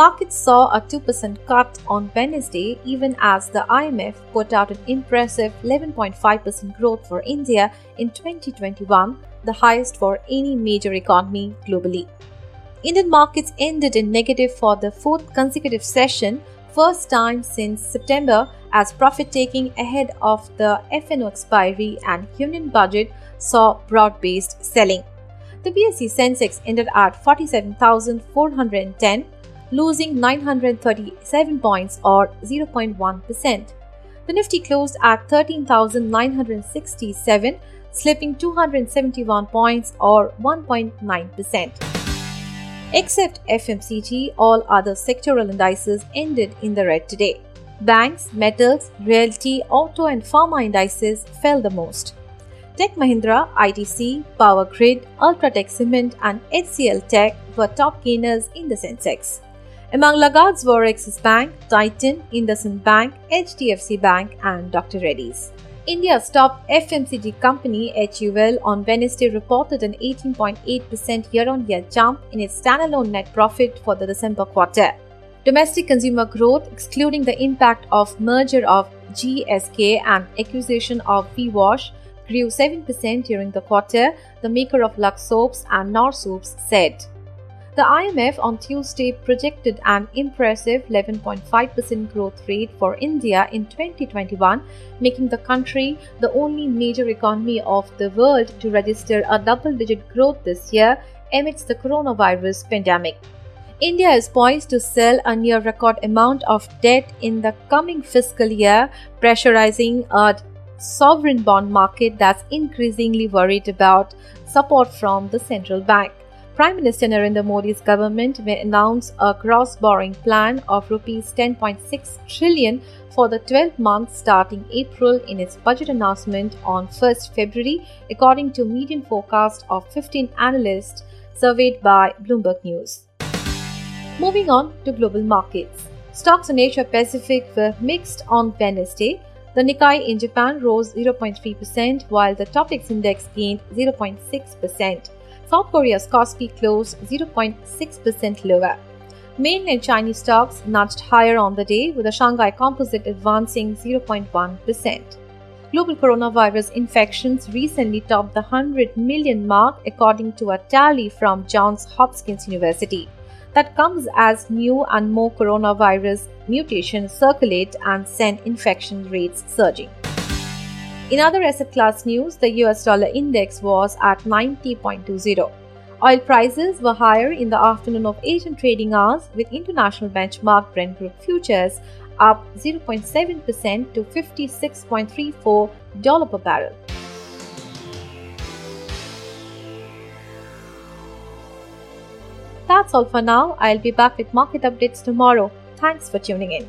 Markets saw a 2% cut on Wednesday, even as the IMF put out an impressive 11.5% growth for India in 2021, the highest for any major economy globally. Indian markets ended in negative for the fourth consecutive session, first time since September, as profit taking ahead of the FNO expiry and union budget saw broad based selling. The BSE Sensex ended at 47,410 losing 937 points or 0.1%. The Nifty closed at 13,967, slipping 271 points or 1.9%. Except FMCG, all other sectoral indices ended in the red today. Banks, metals, realty, auto, and pharma indices fell the most. Tech Mahindra, ITC, Power Grid, Ultratech Cement, and HCL Tech were top gainers in the Sensex. Among laggards were Axis Bank, Titan, IndusInd Bank, HDFC Bank, and Dr. Reddy's. India's top FMCG company HUL on Wednesday reported an 18.8% year-on-year jump in its standalone net profit for the December quarter. Domestic consumer growth, excluding the impact of merger of GSK and acquisition of VWash, grew 7% during the quarter, the maker of Lux soaps and Knorr soaps said. The IMF on Tuesday projected an impressive 11.5% growth rate for India in 2021, making the country the only major economy of the world to register a double digit growth this year amidst the coronavirus pandemic. India is poised to sell a near record amount of debt in the coming fiscal year, pressurizing a sovereign bond market that's increasingly worried about support from the central bank. Prime Minister Narendra Modi's government may announce a gross borrowing plan of rupees 10.6 trillion for the 12 months starting April in its budget announcement on 1st February according to median forecast of 15 analysts surveyed by Bloomberg News. Moving on to global markets. Stocks in Asia Pacific were mixed on Wednesday. The Nikkei in Japan rose 0.3% while the Topix index gained 0.6%. South Korea's Kospi closed 0.6% lower. Mainland Chinese stocks nudged higher on the day, with the Shanghai Composite advancing 0.1%. Global coronavirus infections recently topped the 100 million mark, according to a tally from Johns Hopkins University. That comes as new and more coronavirus mutations circulate and send infection rates surging. In other asset class news, the US dollar index was at 90.20. Oil prices were higher in the afternoon of Asian trading hours, with international benchmark Brent Crude futures up 0.7% to $56.34 per barrel. That's all for now. I'll be back with market updates tomorrow. Thanks for tuning in.